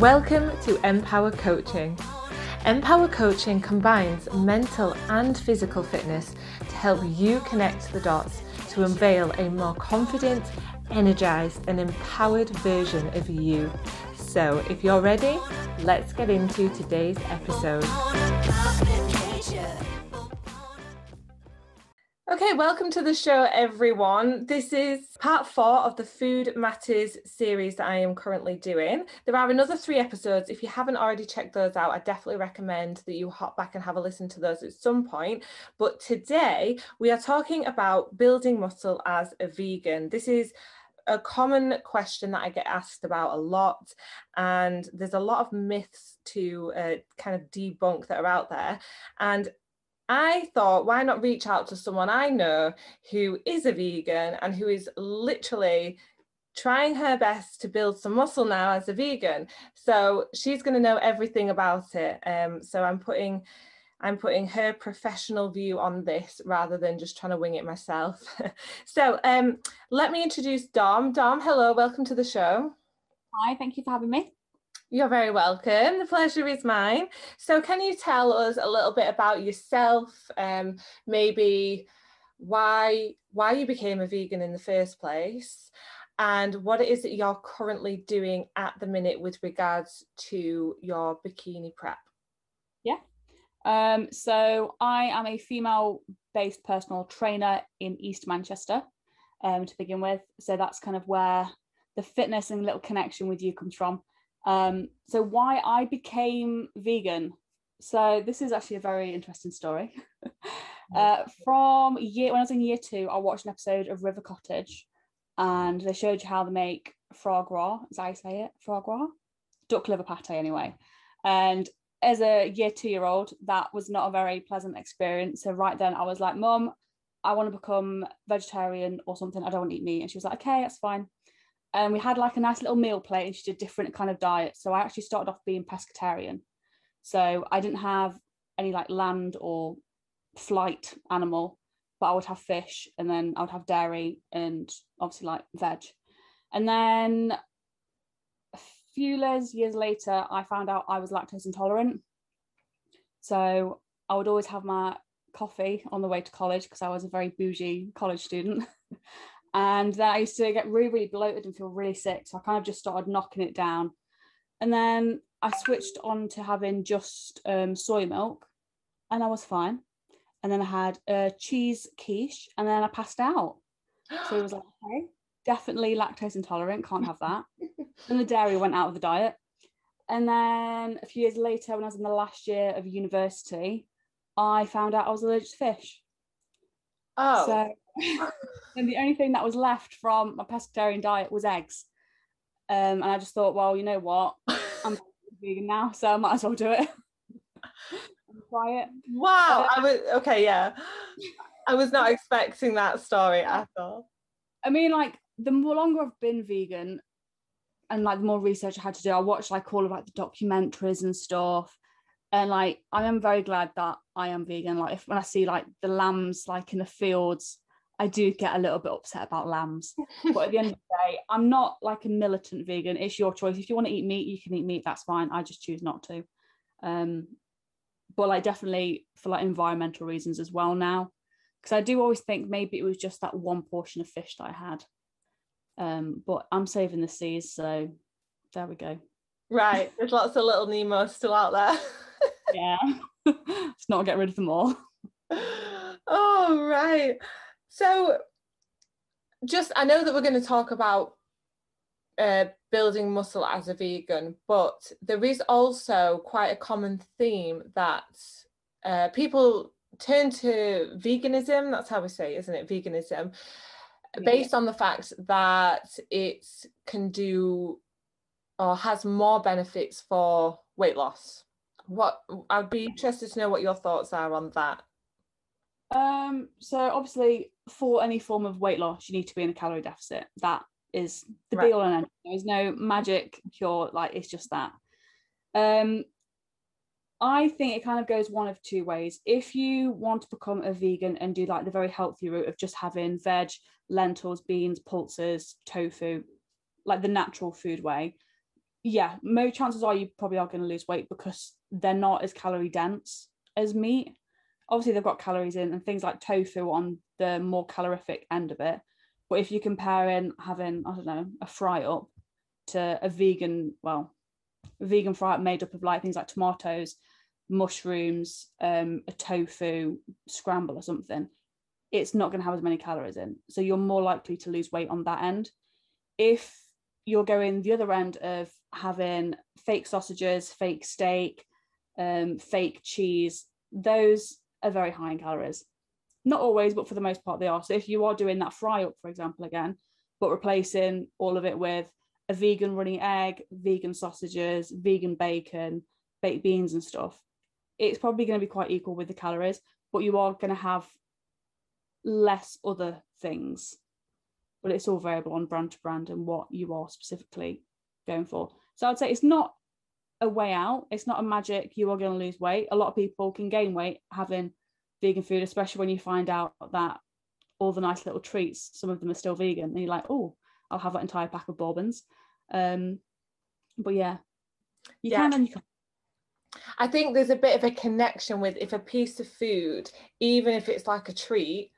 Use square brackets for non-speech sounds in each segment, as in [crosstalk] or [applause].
Welcome to Empower Coaching. Empower Coaching combines mental and physical fitness to help you connect the dots to unveil a more confident, energized, and empowered version of you. So, if you're ready, let's get into today's episode. Okay, welcome to the show, everyone. This is part four of the Food Matters series that I am currently doing. There are another three episodes. If you haven't already checked those out, I definitely recommend that you hop back and have a listen to those at some point. But today we are talking about building muscle as a vegan. This is a common question that I get asked about a lot, and there's a lot of myths to uh, kind of debunk that are out there. And I thought, why not reach out to someone I know who is a vegan and who is literally trying her best to build some muscle now as a vegan. So she's going to know everything about it. Um, so I'm putting I'm putting her professional view on this rather than just trying to wing it myself. [laughs] so um, let me introduce Dom. Dom, hello, welcome to the show. Hi, thank you for having me. You're very welcome. The pleasure is mine. So, can you tell us a little bit about yourself? Um, maybe why why you became a vegan in the first place, and what it is that you're currently doing at the minute with regards to your bikini prep. Yeah. Um, so I am a female-based personal trainer in East Manchester. Um, to begin with, so that's kind of where the fitness and little connection with you comes from. Um, so why I became vegan. So this is actually a very interesting story. [laughs] uh, from year when I was in year two, I watched an episode of River Cottage, and they showed you how to make frog gras. as I say it? frog gras, duck liver pate, anyway. And as a year two year old, that was not a very pleasant experience. So right then, I was like, "Mom, I want to become vegetarian or something. I don't want to eat meat." And she was like, "Okay, that's fine." And we had like a nice little meal plate and she did different kind of diet so i actually started off being pescatarian. So i didn't have any like land or flight animal but i would have fish and then i would have dairy and obviously like veg. And then a few years later i found out i was lactose intolerant. So i would always have my coffee on the way to college because i was a very bougie college student [laughs] and then I used to get really, really bloated and feel really sick. So I kind of just started knocking it down. And then I switched on to having just um, soy milk, and I was fine. And then I had a cheese quiche, and then I passed out. So it was like, [gasps] okay, definitely lactose intolerant, can't have that. and the dairy went out of the diet. And then a few years later, when I was in the last year of university, I found out I was allergic to fish. Oh. So and the only thing that was left from my pescatarian diet was eggs. Um, and I just thought, well, you know what? I'm [laughs] vegan now, so I might as well do it. [laughs] try it. Wow. I was okay, yeah. I was not expecting that story at all. I mean, like the more longer I've been vegan and like the more research I had to do, I watched like all of like the documentaries and stuff. And like I am very glad that I am vegan. Like if when I see like the lambs like in the fields I do get a little bit upset about lambs. But at the end of [laughs] the day, I'm not like a militant vegan. It's your choice. If you want to eat meat, you can eat meat. That's fine. I just choose not to. Um, but like definitely for like environmental reasons as well now, because I do always think maybe it was just that one portion of fish that I had. Um, but I'm saving the seas, so there we go. Right, there's lots of little Nemo still out there. [laughs] yeah, [laughs] let's not get rid of them all. Oh right. So, just I know that we're going to talk about uh, building muscle as a vegan, but there is also quite a common theme that uh, people turn to veganism. That's how we say, it, isn't it? Veganism, yeah. based on the fact that it can do or has more benefits for weight loss. What I'd be interested to know what your thoughts are on that. Um, so obviously for any form of weight loss, you need to be in a calorie deficit. That is the right. be all and end. There's no magic cure, like it's just that. Um, I think it kind of goes one of two ways. If you want to become a vegan and do like the very healthy route of just having veg, lentils, beans, pulses, tofu, like the natural food way, yeah, most chances are you probably are going to lose weight because they're not as calorie dense as meat. Obviously, they've got calories in and things like tofu on the more calorific end of it. But if you're comparing having, I don't know, a fry up to a vegan, well, a vegan fry up made up of like things like tomatoes, mushrooms, um, a tofu scramble or something, it's not going to have as many calories in. So you're more likely to lose weight on that end. If you're going the other end of having fake sausages, fake steak, um, fake cheese, those are very high in calories. Not always, but for the most part, they are. So if you are doing that fry up, for example, again, but replacing all of it with a vegan runny egg, vegan sausages, vegan bacon, baked beans, and stuff, it's probably going to be quite equal with the calories, but you are going to have less other things. But it's all variable on brand to brand and what you are specifically going for. So I'd say it's not a way out. It's not a magic you are going to lose weight. A lot of people can gain weight having vegan food, especially when you find out that all the nice little treats, some of them are still vegan, and you're like, oh, I'll have that entire pack of bourbons. Um, but yeah, you yeah. can and you can. I think there's a bit of a connection with if a piece of food, even if it's like a treat,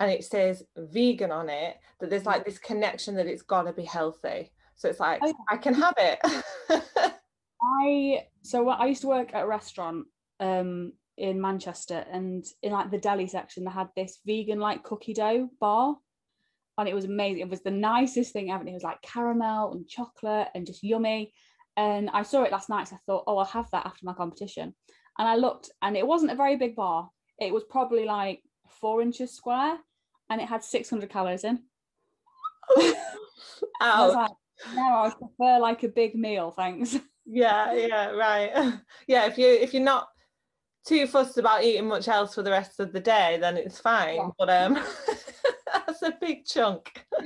and it says vegan on it, that there's like this connection that it's got to be healthy. So it's like, oh, I can have it. [laughs] I, so I used to work at a restaurant um, in Manchester, and in like the deli section, they had this vegan like cookie dough bar. And it was amazing. It was the nicest thing ever. It was like caramel and chocolate and just yummy. And I saw it last night. So I thought, oh, I'll have that after my competition. And I looked, and it wasn't a very big bar. It was probably like four inches square, and it had 600 calories in. [laughs] I was like, no, I prefer like a big meal, thanks. [laughs] Yeah, yeah, right. [laughs] Yeah, if you if you're not too fussed about eating much else for the rest of the day, then it's fine. Yeah. But um [laughs] that's a big chunk. [laughs]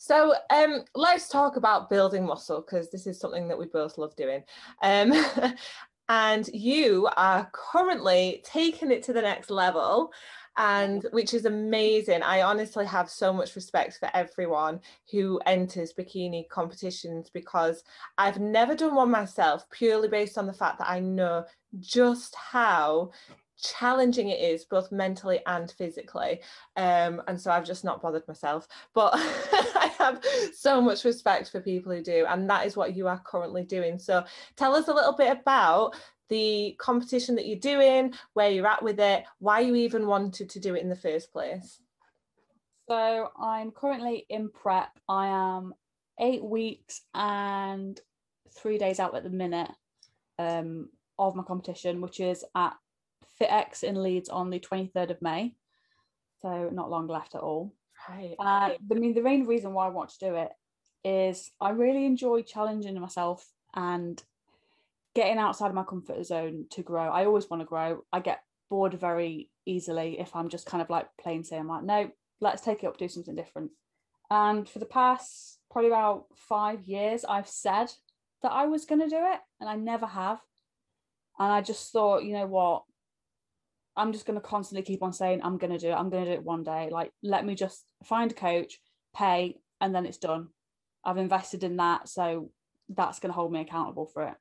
So um, let's talk about building muscle because this is something that we both love doing. Um, and you are currently taking it to the next level and which is amazing. I honestly have so much respect for everyone who enters bikini competitions because I've never done one myself purely based on the fact that I know just how challenging it is both mentally and physically. Um, and so i've just not bothered myself. But [laughs] i have so much respect for people who do and that is what you are currently doing. So tell us a little bit about the competition that you're doing where you're at with it why you even wanted to do it in the first place so i'm currently in prep i am eight weeks and three days out at the minute um, of my competition which is at FitX in Leeds on the 23rd of May. So not long left at all. Right. Uh, I mean, the main reason why I want to do it is I really enjoy challenging myself and getting outside of my comfort zone to grow. I always want to grow. I get bored very easily if I'm just kind of like plain saying, like, no, let's take it up, do something different. And for the past probably about five years, I've said that I was going to do it and I never have. And I just thought, you know what, I'm just going to constantly keep on saying, I'm going to do it. I'm going to do it one day. Like, let me just find a coach, pay, and then it's done. I've invested in that. So that's going to hold me accountable for it.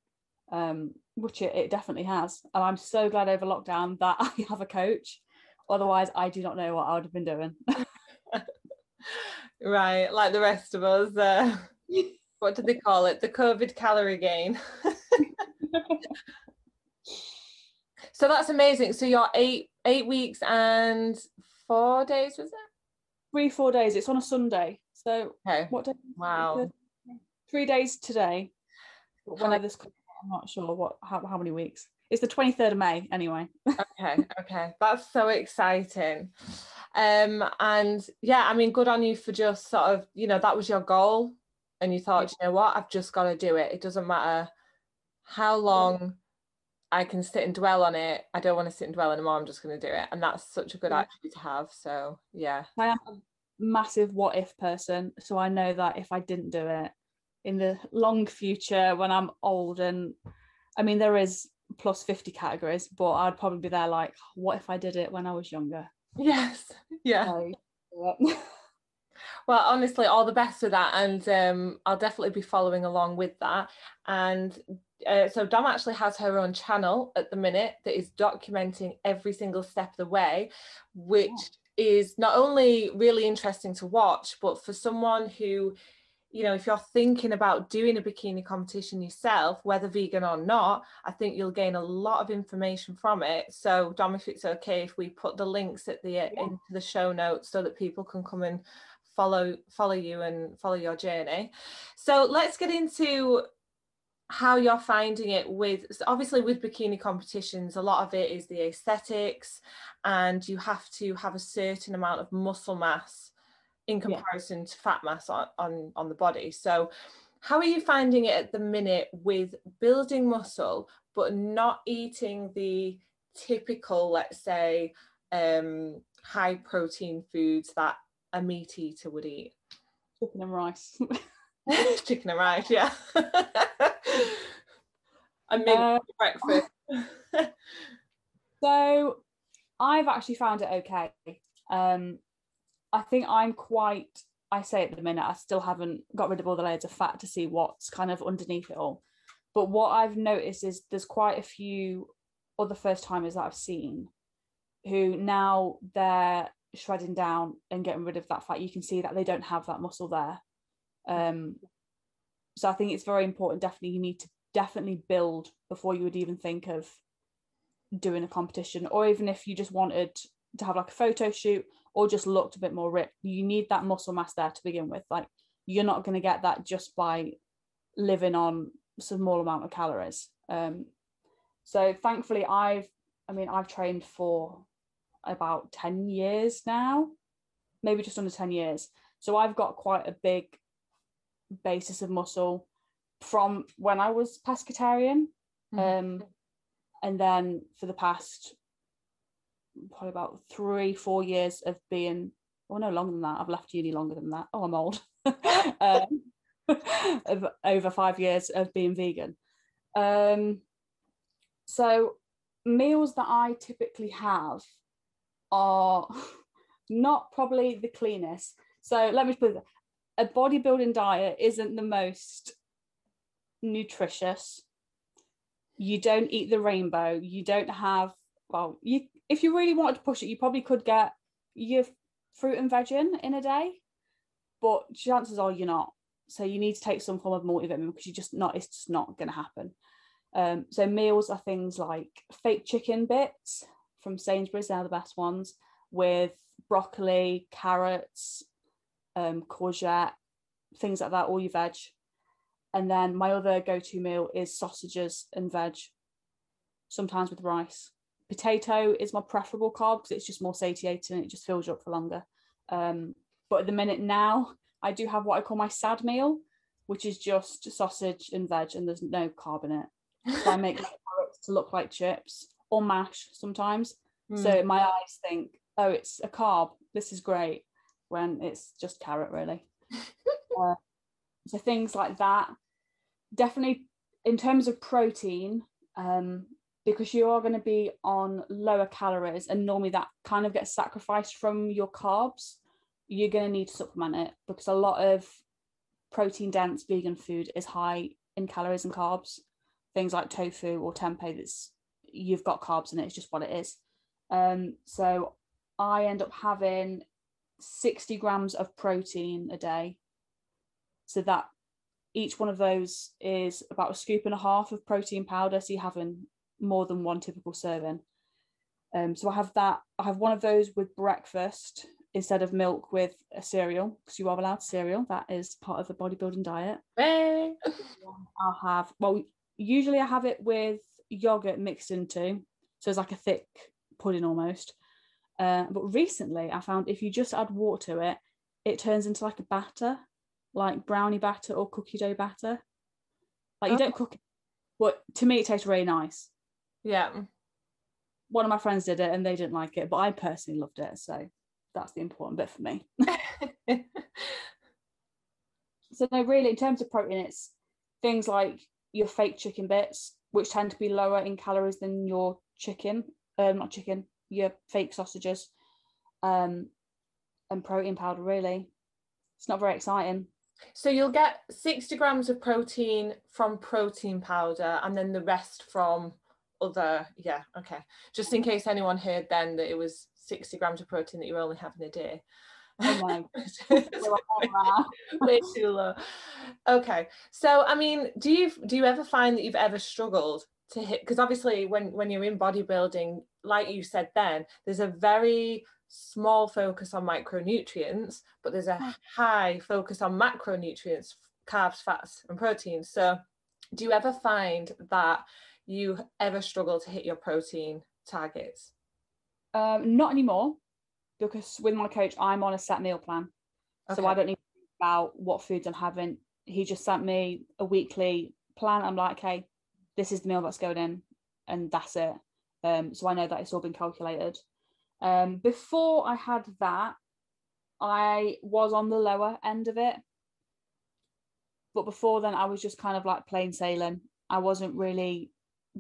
Um, which it, it definitely has. And I'm so glad over lockdown that [laughs] I have a coach. Otherwise, I do not know what I would have been doing. [laughs] right. Like the rest of us. Uh, [laughs] what do they call it? The COVID calorie gain. So that's amazing. So you're eight eight weeks and four days, was it? Three, four days. It's on a Sunday. So okay. what day? Wow. Three days today. Whenever this I'm not sure what how, how many weeks. It's the 23rd of May anyway. [laughs] okay, okay. That's so exciting. Um and yeah, I mean good on you for just sort of, you know, that was your goal and you thought, yeah. you know what, I've just got to do it. It doesn't matter how long I can sit and dwell on it. I don't want to sit and dwell anymore. I'm just going to do it. And that's such a good yeah. attitude to have. So, yeah. I am a massive what if person. So I know that if I didn't do it in the long future when I'm old, and I mean, there is plus 50 categories, but I'd probably be there like, what if I did it when I was younger? Yes. Yeah. So, [laughs] Well, honestly, all the best with that, and um, I'll definitely be following along with that. And uh, so Dom actually has her own channel at the minute that is documenting every single step of the way, which is not only really interesting to watch, but for someone who you know, if you're thinking about doing a bikini competition yourself, whether vegan or not, I think you'll gain a lot of information from it. So, Dom, if it's okay, if we put the links at the uh, yeah. into the show notes so that people can come and follow follow you and follow your journey. So, let's get into how you're finding it with obviously with bikini competitions a lot of it is the aesthetics and you have to have a certain amount of muscle mass in comparison yeah. to fat mass on, on on the body. So how are you finding it at the minute with building muscle but not eating the typical let's say um, high protein foods that a meat eater would eat? Chicken and rice. [laughs] Chicken and rice yeah. [laughs] I mean uh, breakfast. [laughs] So i've actually found it okay. Um I think I'm quite, I say at the minute, I still haven't got rid of all the layers of fat to see what's kind of underneath it all. But what I've noticed is there's quite a few other first timers that I've seen who now they're shredding down and getting rid of that fat. You can see that they don't have that muscle there. Um, so I think it's very important. Definitely, you need to definitely build before you would even think of doing a competition, or even if you just wanted to have like a photo shoot or just looked a bit more ripped. You need that muscle mass there to begin with. Like you're not going to get that just by living on a small amount of calories. Um, so thankfully, I've, I mean, I've trained for about 10 years now, maybe just under 10 years. So I've got quite a big basis of muscle from when I was pescatarian. Mm-hmm. Um, and then for the past probably about three, four years of being, well, no longer than that. I've left uni longer than that. Oh, I'm old. [laughs] um, [laughs] of over five years of being vegan. Um, so meals that I typically have are [laughs] not probably the cleanest. So let me put it, a bodybuilding diet isn't the most nutritious. You don't eat the rainbow. You don't have well, you if you really wanted to push it, you probably could get your fruit and veg in in a day, but chances are you're not. So you need to take some form of multivitamin because you just not. It's just not going to happen. Um, so meals are things like fake chicken bits from Sainsbury's. They're the best ones with broccoli, carrots, um, courgette, things like that. All your veg. And then my other go-to meal is sausages and veg, sometimes with rice potato is my preferable carb because it's just more satiating and it just fills you up for longer. Um, but at the minute now, I do have what I call my sad meal, which is just sausage and veg, and there's no carb in it. So I make [laughs] carrots to look like chips or mash sometimes. Mm. So my eyes think, oh, it's a carb. This is great. When it's just carrot, really. [laughs] uh, so things like that. Definitely, in terms of protein, um, because you are going to be on lower calories and normally that kind of gets sacrificed from your carbs you're going to need to supplement it because a lot of protein dense vegan food is high in calories and carbs. Things like tofu or tempeh that's you've got carbs in it it's just what it is. Um, so i end up having 60 grams of protein a day. So that each one of those is about a scoop and a half of protein powder so you're having more than one typical serving. Um, so I have that. I have one of those with breakfast instead of milk with a cereal because you are allowed cereal. That is part of the bodybuilding diet. Hey. I'll have well. Usually I have it with yogurt mixed into, so it's like a thick pudding almost. Uh, but recently I found if you just add water to it, it turns into like a batter, like brownie batter or cookie dough batter. Like you oh. don't cook it, but to me it tastes really nice. Yeah. One of my friends did it and they didn't like it, but I personally loved it. So that's the important bit for me. [laughs] so no, really, in terms of protein, it's things like your fake chicken bits, which tend to be lower in calories than your chicken, um, not chicken, your fake sausages, um, and protein powder really. it's not very exciting. So you'll get 60 grams of protein from protein powder and then the rest from other, yeah, okay. Just in case anyone heard then that it was 60 grams of protein that you're only having a day. Oh [laughs] Way too low. Okay. So I mean, do you do you ever find that you've ever struggled to hit because obviously when when you're in bodybuilding, like you said then, there's a very small focus on micronutrients, but there's a high focus on macronutrients, carbs, fats, and proteins. So, do you ever find that you ever struggle to hit your protein targets? Um, not anymore, because with my coach, I'm on a set meal plan, okay. so I don't need to think about what foods I'm having. He just sent me a weekly plan. I'm like, okay, this is the meal that's going in, and that's it. Um, so I know that it's all been calculated. Um, before I had that, I was on the lower end of it. But before then, I was just kind of like plain sailing. I wasn't really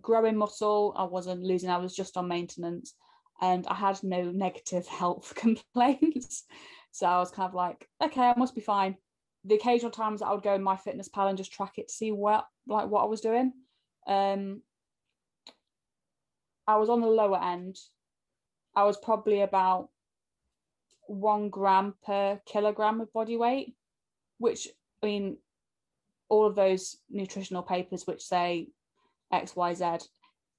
growing muscle, I wasn't losing, I was just on maintenance. And I had no negative [laughs] health complaints. so I was kind of like, okay, I must be fine. The occasional times I would go in MyFitnessPal and just track it to see what like what I was doing. Um, I was on the lower end I was probably about one gram per kilogram of body weight, which I mean, all of those nutritional papers which say X, Y, Z,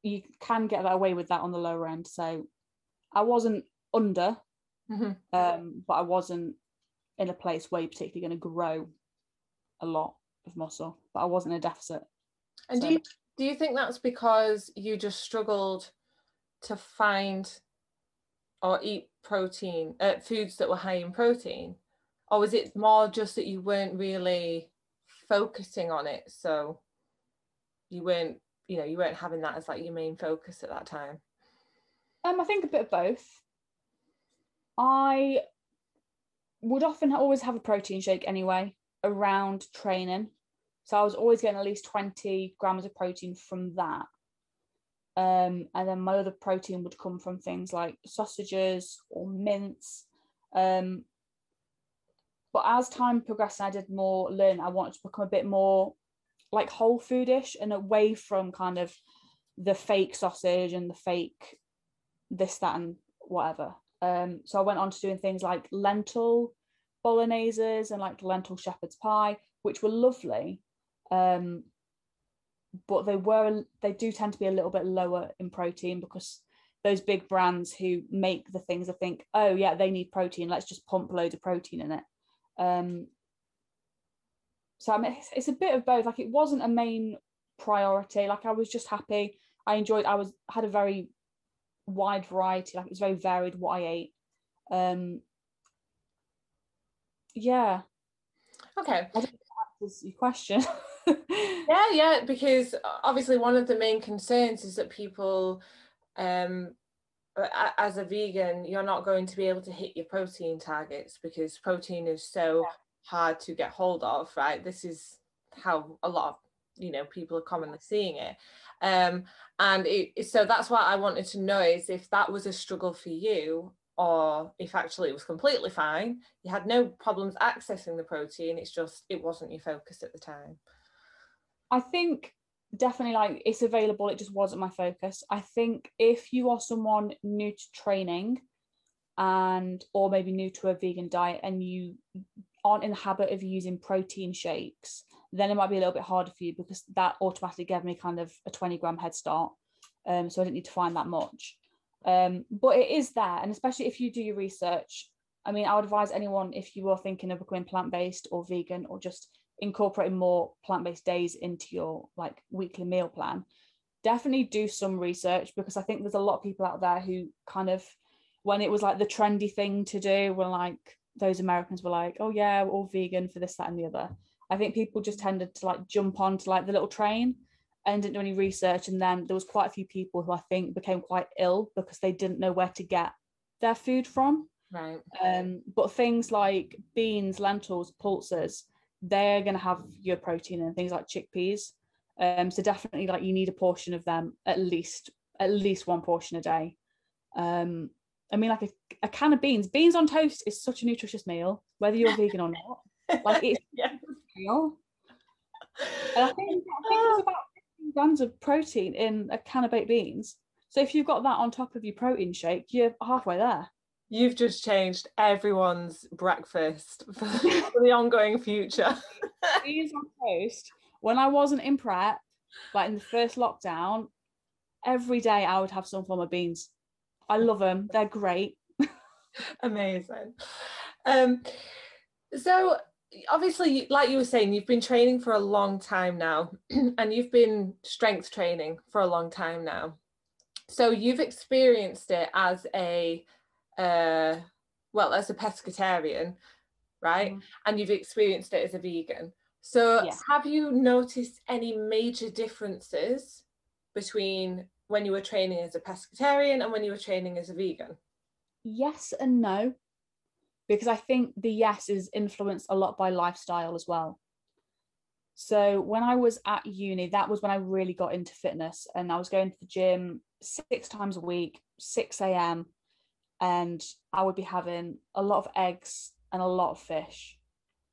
you can get that away with that on the lower end. So I wasn't under, mm-hmm. um, but I wasn't in a place where you're particularly going to grow a lot of muscle, but I wasn't in a deficit. And so. do you do you think that's because you just struggled to find or eat protein, uh, foods that were high in protein? Or was it more just that you weren't really focusing on it? So you weren't, you know, you weren't having that as like your main focus at that time? Um, I think a bit of both. I would often always have a protein shake anyway around training. So I was always getting at least 20 grams of protein from that. Um, and then my other protein would come from things like sausages or mince. Um, but as time progressed, I did more learn. I wanted to become a bit more like whole foodish and away from kind of the fake sausage and the fake this, that, and whatever. Um, so I went on to doing things like lentil bologneses and like lentil shepherd's pie, which were lovely. Um, but they were they do tend to be a little bit lower in protein because those big brands who make the things I think oh yeah they need protein let's just pump loads of protein in it um so I mean it's, it's a bit of both. Like it wasn't a main priority. Like I was just happy. I enjoyed I was had a very wide variety. Like it was very varied what I ate. Um yeah. Okay. I your question. [laughs] Yeah yeah because obviously one of the main concerns is that people um as a vegan you're not going to be able to hit your protein targets because protein is so yeah. Hard to get hold of right? This is how a lot of you know people are commonly seeing it. Um and it, so that's what i wanted to know is if that was a struggle for you or if actually it was completely fine. You had no problems accessing the protein it's just it wasn't your focus at the time. I think definitely like it's available it just wasn't my focus. I think if you are someone new to training and or maybe new to a vegan diet and you aren't in the habit of using protein shakes then it might be a little bit harder for you because that automatically gave me kind of a 20 gram head start. Um, so i didn't need to find that much. Um, but it is there and especially if you do your research i mean i would advise anyone if you are thinking of becoming plant-based or vegan or just incorporating more plant-based days into your like weekly meal plan definitely do some research because i think there's a lot of people out there who kind of when it was like the trendy thing to do were like those americans were like oh yeah we're all vegan for this that and the other. I think people just tended to like jump onto like the little train and didn't do any research and then there was quite a few people who i think became quite ill because they didn't know where to get their food from. Right. Um but things like beans lentils pulses they're going to have your protein and things like chickpeas. Um so definitely like you need a portion of them at least at least one portion a day. Um i mean like a, a can of beans beans on toast is such a nutritious meal whether you're vegan or not Like it's [laughs] Yeah. real. And I think, I think there's about 15 grams of protein in a can of baked beans. So if you've got that on top of your protein shake, you're halfway there. You've just changed everyone's breakfast for, [laughs] for the ongoing future. [laughs] Beans on toast. When I wasn't in prep, like in the first lockdown, every day I would have some form of beans. I love them. They're great. [laughs] Amazing. Um, so obviously, like you were saying, you've been training for a long time now, [clears throat] and you've been strength training for a long time now. So you've experienced it as a, uh, well, as a pescatarian, right? Mhm. And you've experienced it as a vegan. So Yes. have you noticed any major differences between when you were training as a pescatarian and when you were training as a vegan? Yes and no, because I think the yes is influenced a lot by lifestyle as well. So when I was at uni, that was when I really got into fitness and I was going to the gym six times a week, 6 a.m. And I would be having a lot of eggs and a lot of fish.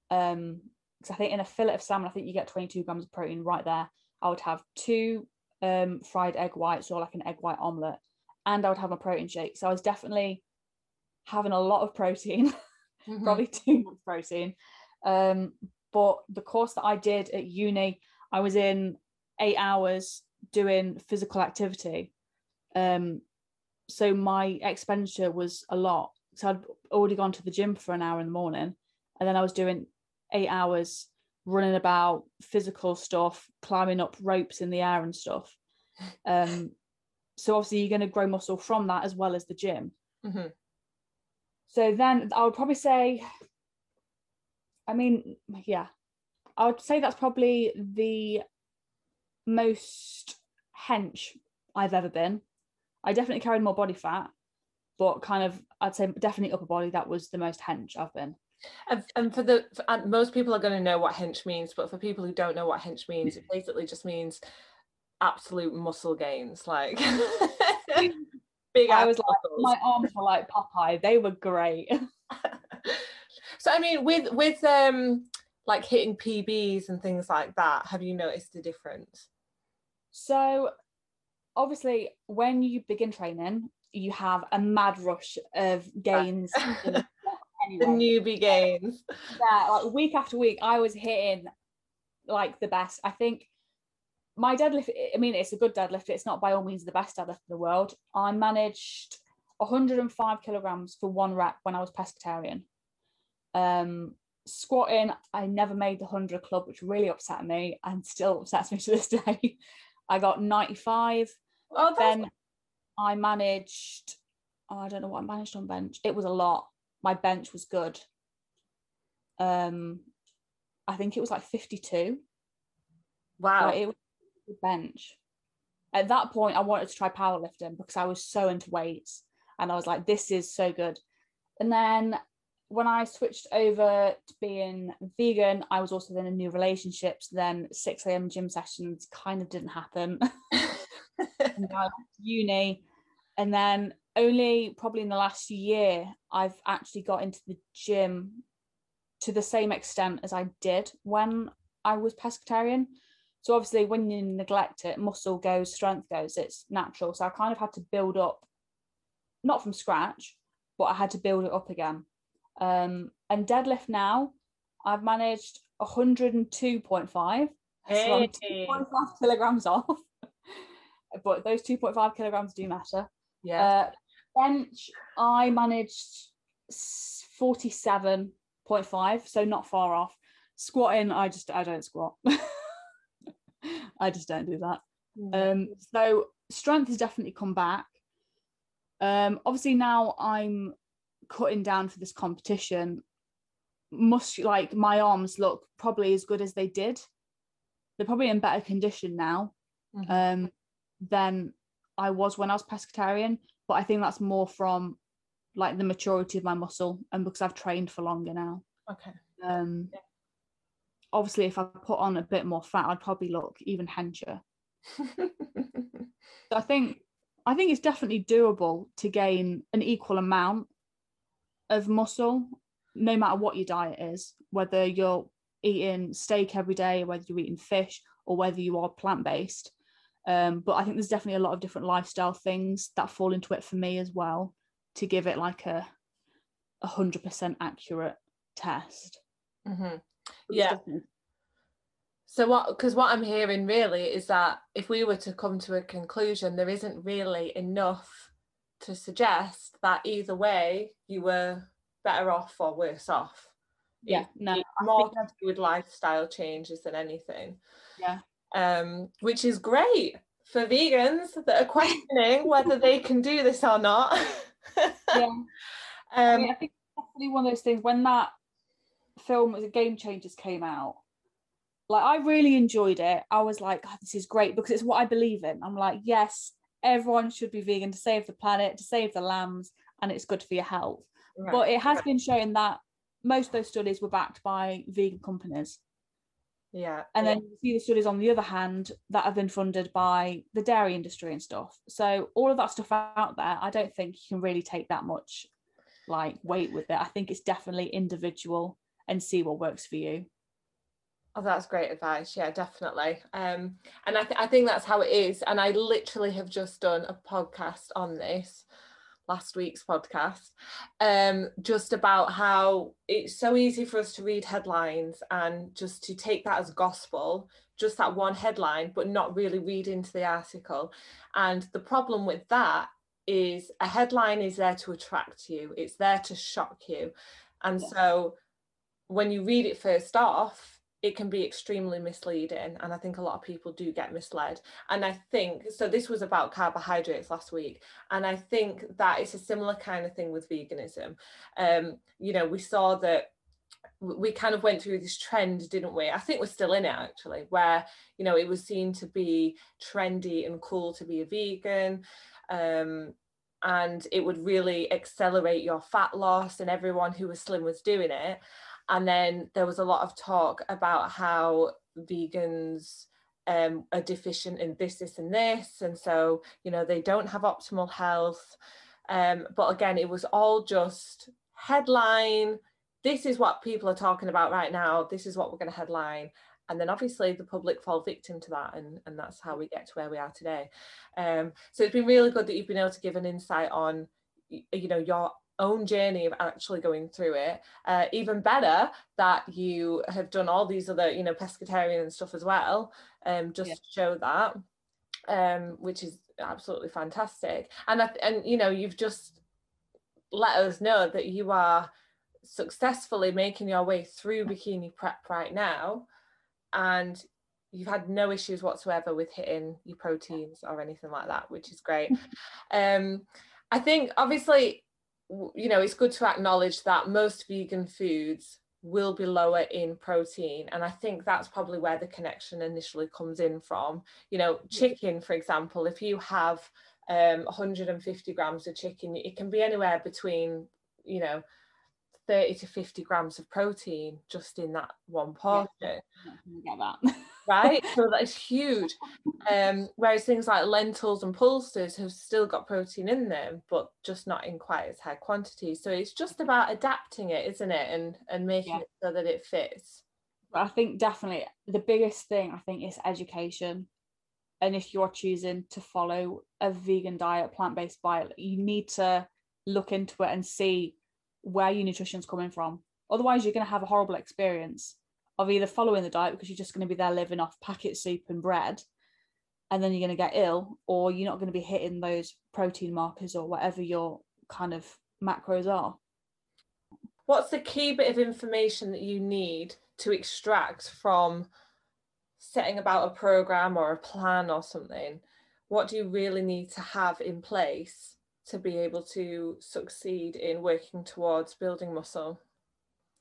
Um, because I think in a fillet of salmon, I think you get 22 grams of protein right there. I would have two um fried egg whites or like an egg white omelette, and I would have my protein shake. So I was definitely having a lot of protein [laughs] Mhm. probably too much protein. Um, but the course that I did at uni, I was in eight hours doing physical activity. Um, so my expenditure was a lot. So I'd already gone to the gym for an hour in the morning, and then I was doing eight hours running about physical stuff, climbing up ropes in the air and stuff. [laughs] Um, so obviously you're going to grow muscle from that as well as the gym. Mhm. So then I would probably say, I mean, yeah, I would say that's probably the most hench I've ever been. I definitely carried more body fat, but kind of, I'd say definitely upper body, that was the most hench I've been. And, and for the for, and most people are going to know what hench means, but for people who don't know what hench means, it basically just means absolute muscle gains, like [laughs] big. I was like, my arms were like Popeye, they were great. [laughs] [laughs] so I mean, with with um like hitting PBs and things like that, have you noticed a difference? So, obviously, when you begin training, you have a mad rush of gains. In the The newbie gains. yeah, like week after week, I was hitting like the best. I think my deadlift, I mean, it's a good deadlift. It's not by all means the best deadlift in the world. I managed 105 kilograms for one rep when I was pescatarian. Um, squatting, I never made the 100 club, which really upset me and still upsets me to this [laughs] day. I got 95. Oh, Then I managed, oh, I don't know what I managed on bench. It was a lot. My bench was good. Um, I think it was like 52. wow. Like, it was a bench. At that point, I wanted to try powerlifting because I was so into weights and I was like, this is so good. And then when I switched over to being vegan, I was also in a new relationship. So then 6 a.m. gym sessions kind of didn't happen. [laughs] [laughs] and I went to uni. And then only probably in the last year, I've actually got into the gym to the same extent as I did when I was pescatarian. So obviously, when you neglect it, muscle goes, strength goes. It's natural. So I kind of had to build up, not from scratch, but I had to build it up again. Um, and deadlift now, I've managed 102.5. So I'm 2.5 kilograms [laughs] off. but those 2.5 kilograms do matter. Yeah. Uh, bench, I managed 47.5, so not far off. Squatting, I just I don't squat. [laughs] I just don't do that. Um, so strength has definitely come back. Um, obviously now I'm cutting down for this competition. Must like my arms look probably as good as they did. They're probably in better condition now Mhm. um, than I was when I was pescatarian. But I think that's more from like the maturity of my muscle and because I've trained for longer now. okay. Um, obviously, if I put on a bit more fat, I'd probably look even hencher. [laughs] So I think I think it's definitely doable to gain an equal amount of muscle no matter what your diet is, whether you're eating steak every day, whether you're eating fish, or whether you are plant based. Um, but I think there's definitely a lot of different lifestyle things that fall into it for me as well to give it like a a hundred percent accurate test. Mm-hmm. Yeah. So what? Because what I'm hearing really is that if we were to come to a conclusion, there isn't really enough to suggest that either way you were better off or worse off. Yeah, no, more to do with lifestyle changes than anything. Yeah, um, which is great for vegans that are questioning whether they can do this or not. [laughs] yeah, [laughs] um, I, mean, I think definitely one of those things when that film was a Game Changers came out. Like I really enjoyed it. I was like, oh, this is great because it's what I believe in. I'm like, yes, everyone should be vegan to save the planet, to save the lambs, and it's good for your health. Right. But it has been shown that most of those studies were backed by vegan companies. Yeah. And yeah. then you see the studies on the other hand that have been funded by the dairy industry and stuff. So all of that stuff out there, I don't think you can really take that much like weight with it. I think it's definitely individual and see what works for you. Oh, that's great advice. Yeah, definitely. Um, and I, th- I think that's how it is. And I literally have just done a podcast on this last week's podcast, um, just about how it's so easy for us to read headlines and just to take that as gospel, just that one headline, but not really read into the article. And the problem with that is a headline is there to attract you, it's there to shock you. And yeah. so when you read it first off, it can be extremely misleading and i think a lot of people do get misled. And i think so this was about carbohydrates last week and i think that it's a similar kind of thing with veganism. Um you know we saw that we kind of went through this trend didn't we? I think we're still in it actually where you know it was seen to be trendy and cool to be a vegan um and it would really accelerate your fat loss and everyone who was slim was doing it and then there was a lot of talk about how vegans um, are deficient in this, this, and this. And so, you know, they don't have optimal health. Um, but again, it was all just headline. This is what people are talking about right now. This is what we're going to headline. And then obviously the public fall victim to that. And, and that's how we get to where we are today. Um, so it's been really good that you've been able to give an insight on, you know, your own journey of actually going through it. Uh, even better that you have done all these other, you know, pescatarian and stuff as well, um, just yeah. to show that, um, which is absolutely fantastic. And and you know, you've just let us know that you are successfully making your way through bikini prep right now, and you've had no issues whatsoever with hitting your proteins or anything like that, which is great. [laughs] um, I think obviously you know, it's good to acknowledge that most vegan foods will be lower in protein. And I think that's probably where the connection initially comes in from. You know, chicken, for example, if you have um, 150 grams of chicken, it can be anywhere between, you know, 30 to 50 grams of protein just in that one portion. Yeah, get that. right? So that is [laughs] huge. Um, whereas things like lentils and pulses have still got protein in them, but just not in quite as high quantities. So it's just about adapting it, isn't it? And and making yeah. it so that it fits. I think definitely the biggest thing I think is education. And if you're choosing to follow a vegan diet, plant-based diet, you need to look into it and see where your nutrition's coming from. Otherwise, you're going to have a horrible experience of either following the diet because you're just going to be there living off packet soup and bread and then you're going to get ill or you're not going to be hitting those protein markers or whatever your kind of macros are what's the key bit of information that you need to extract from setting about a program or a plan or something what do you really need to have in place to be able to succeed in working towards building muscle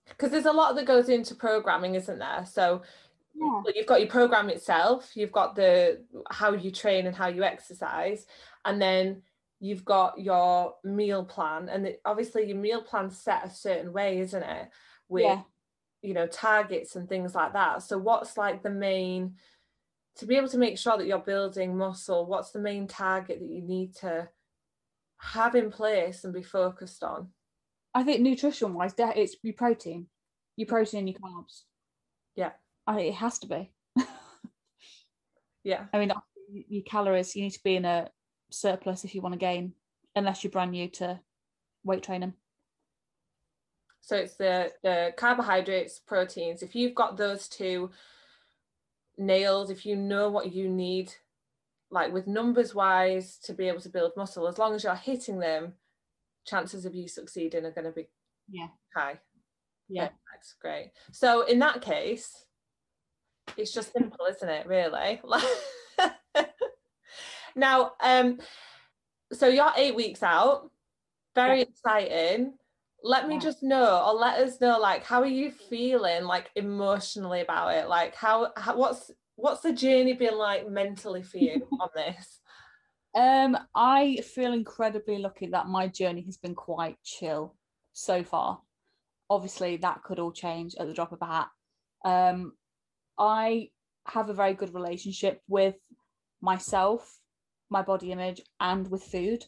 because there's a lot that goes into programming isn't there so yeah. you've got your program itself you've got the how you train and how you exercise and then you've got your meal plan and it, obviously your meal plan set a certain way isn't it with yeah. you know targets and things like that so what's like the main to be able to make sure that you're building muscle what's the main target that you need to have in place and be focused on I think nutrition wise, it's your protein, your protein and your carbs. Yeah. I it has to be. yeah. I mean, your calories, you need to be in a surplus if you want to gain, unless you're brand new to weight training. So it's the the carbohydrates, proteins. If you've got those two nailed, if you know what you need, like with numbers wise, to be able to build muscle, as long as you're hitting them, chances of you succeeding are going to be yeah high. Yeah, that's great. So in that case, it's just simple, isn't it? Really. [laughs] now, um, so you're eight weeks out. Very yeah. exciting let me just know or let us know like how are you feeling like emotionally about it like how, how what's what's the journey been like mentally for you [laughs] on this um i feel incredibly lucky that my journey has been quite chill so far obviously that could all change at the drop of a hat um i have a very good relationship with myself my body image and with food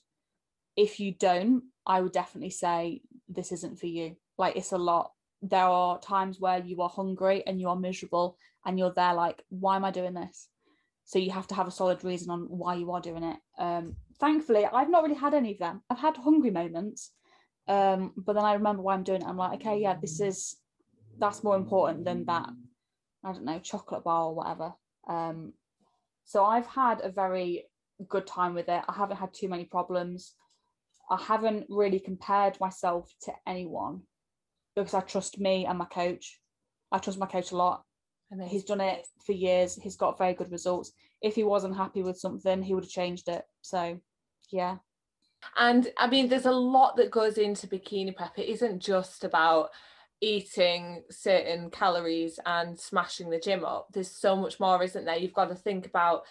if you don't i would definitely say this isn't for you. Like it's a lot. There are times where you are hungry and you are miserable and you're there like, why am I doing this? So you have to have a solid reason on why you are doing it. Um, thankfully, I've not really had any of them. I've had hungry moments, um, but then I remember why I'm doing it. I'm like, okay, yeah, this is that's more important than that. I don't know, chocolate bar or whatever. Um, so I've had a very good time with it. I haven't had too many problems. I haven't really compared myself to anyone because I trust me and my coach. I trust my coach a lot. Amazing. He's done it for years. He's got very good results. If he wasn't happy with something, he would have changed it. So, yeah. And I mean, there's a lot that goes into bikini prep. It isn't just about eating certain calories and smashing the gym up. There's so much more, isn't there? You've got to think about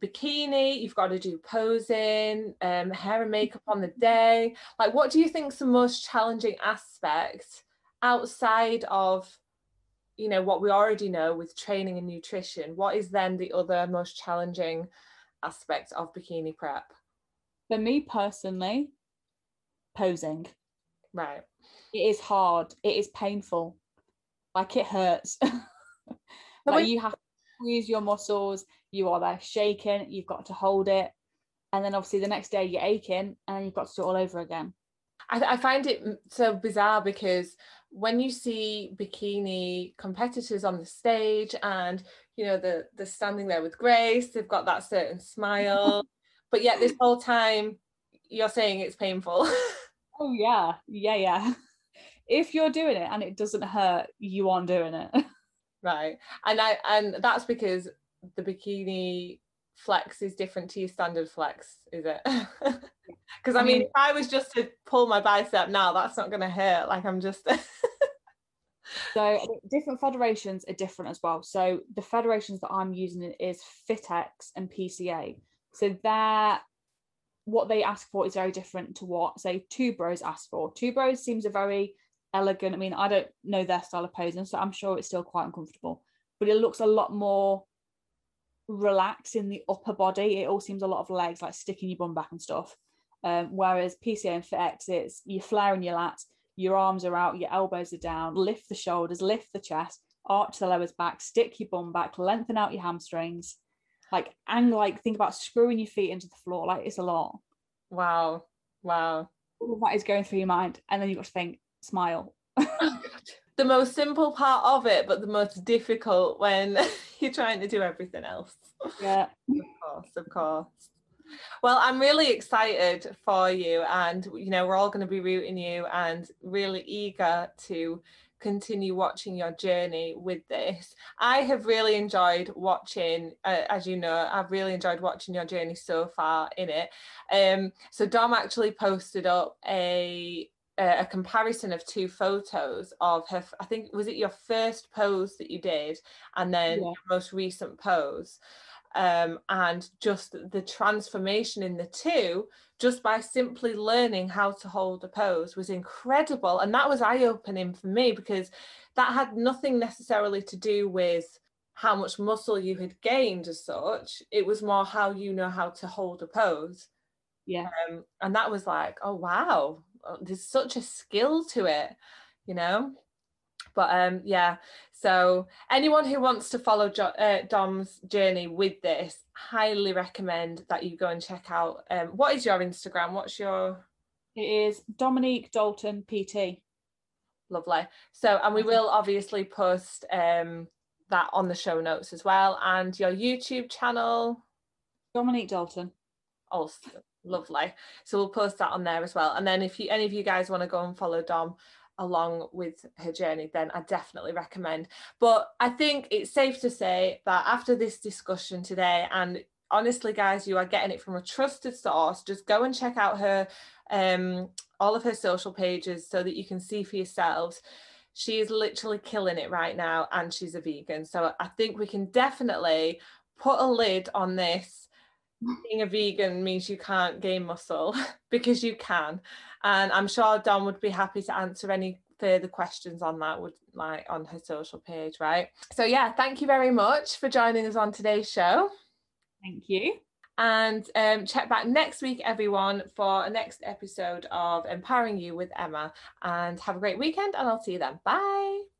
bikini you've got to do posing um, hair and makeup on the day like what do you think is the most challenging aspect outside of you know what we already know with training and nutrition what is then the other most challenging aspect of bikini prep? For me personally posing. Right. It is hard. It is painful. Like it hurts. [laughs] Like you have to squeeze your muscles. You are there shaking, you've got to hold it. And then obviously the next day you're aching and you've got to do it all over again. I, I find it so bizarre because when you see bikini competitors on the stage and you know the they're standing there with grace they've got that certain smile [laughs] but yet this whole time you're saying it's painful. [laughs] Oh yeah. Yeah yeah. If you're doing it and it doesn't hurt you aren't doing it. [laughs] Right. And i and that's because the bikini flex is different to your standard flex, is it? [laughs] Because I, mean, if I was just to pull my bicep now, that's not going to hurt. Like I'm just. so different federations are different as well. So the federations that I'm using is FitX and PCA. So they're what they ask for is very different to what say two bros ask for. Two bros seems a very elegant. I mean, I don't know their style of posing, so I'm sure it's still quite uncomfortable. But it looks a lot more relax in the upper body. It all seems a lot of legs, like sticking your bum back and stuff. Um, whereas PCA and FitX, it's you're flaring your lats, your arms are out, your elbows are down, lift the shoulders, lift the chest, arch the lowers back, stick your bum back, lengthen out your hamstrings, like and like think about screwing your feet into the floor. Like it's a lot. Wow. Wow. All that is going through your mind. And then you've got to think, smile. [laughs] the most simple part of it, but the most difficult when [laughs] you're trying to do everything else. Yeah. of course, of course. Well, I'm really excited for you, and you know, we're all going to be rooting you and really eager to continue watching your journey with this. I have really enjoyed watching, uh, as you know, I've really enjoyed watching your journey so far in it. Um, so Dom actually posted up a a comparison of two photos of her i think was it your first pose that you did and then yeah. your most recent pose? Um, and just the transformation in the two just by simply learning how to hold a pose was incredible. And that was eye-opening for me because that had nothing necessarily to do with how much muscle you had gained as such. It was more how you know how to hold a pose. Yeah. Um, and that was like oh wow there's such a skill to it, you know. But um, yeah. So anyone who wants to follow jo- uh, Dom's journey with this, highly recommend that you go and check out. Um, what is your Instagram? What's your? It is Dominique Dalton PT. Lovely. So, and we will obviously post um, that on the show notes as well, and your YouTube channel. Dominique Dalton. Also lovely. So we'll post that on there as well. And then if you any of you guys want to go and follow Dom along with her journey, then I definitely recommend. But I think it's safe to say that after this discussion today, and honestly, guys, you are getting it from a trusted source. Just go and check out her um all of her social pages so that you can see for yourselves she is literally killing it right now and she's a vegan so i think we can definitely put a lid on this being a vegan means you can't gain muscle [laughs] because you can. And i'm sure Dom would be happy to answer any further questions on that would like on her social page right? So yeah thank you very much for joining us on today's show. Thank you. And um, check back next week everyone for a next episode of empowering you with emma. And have a great weekend and i'll see you then. Bye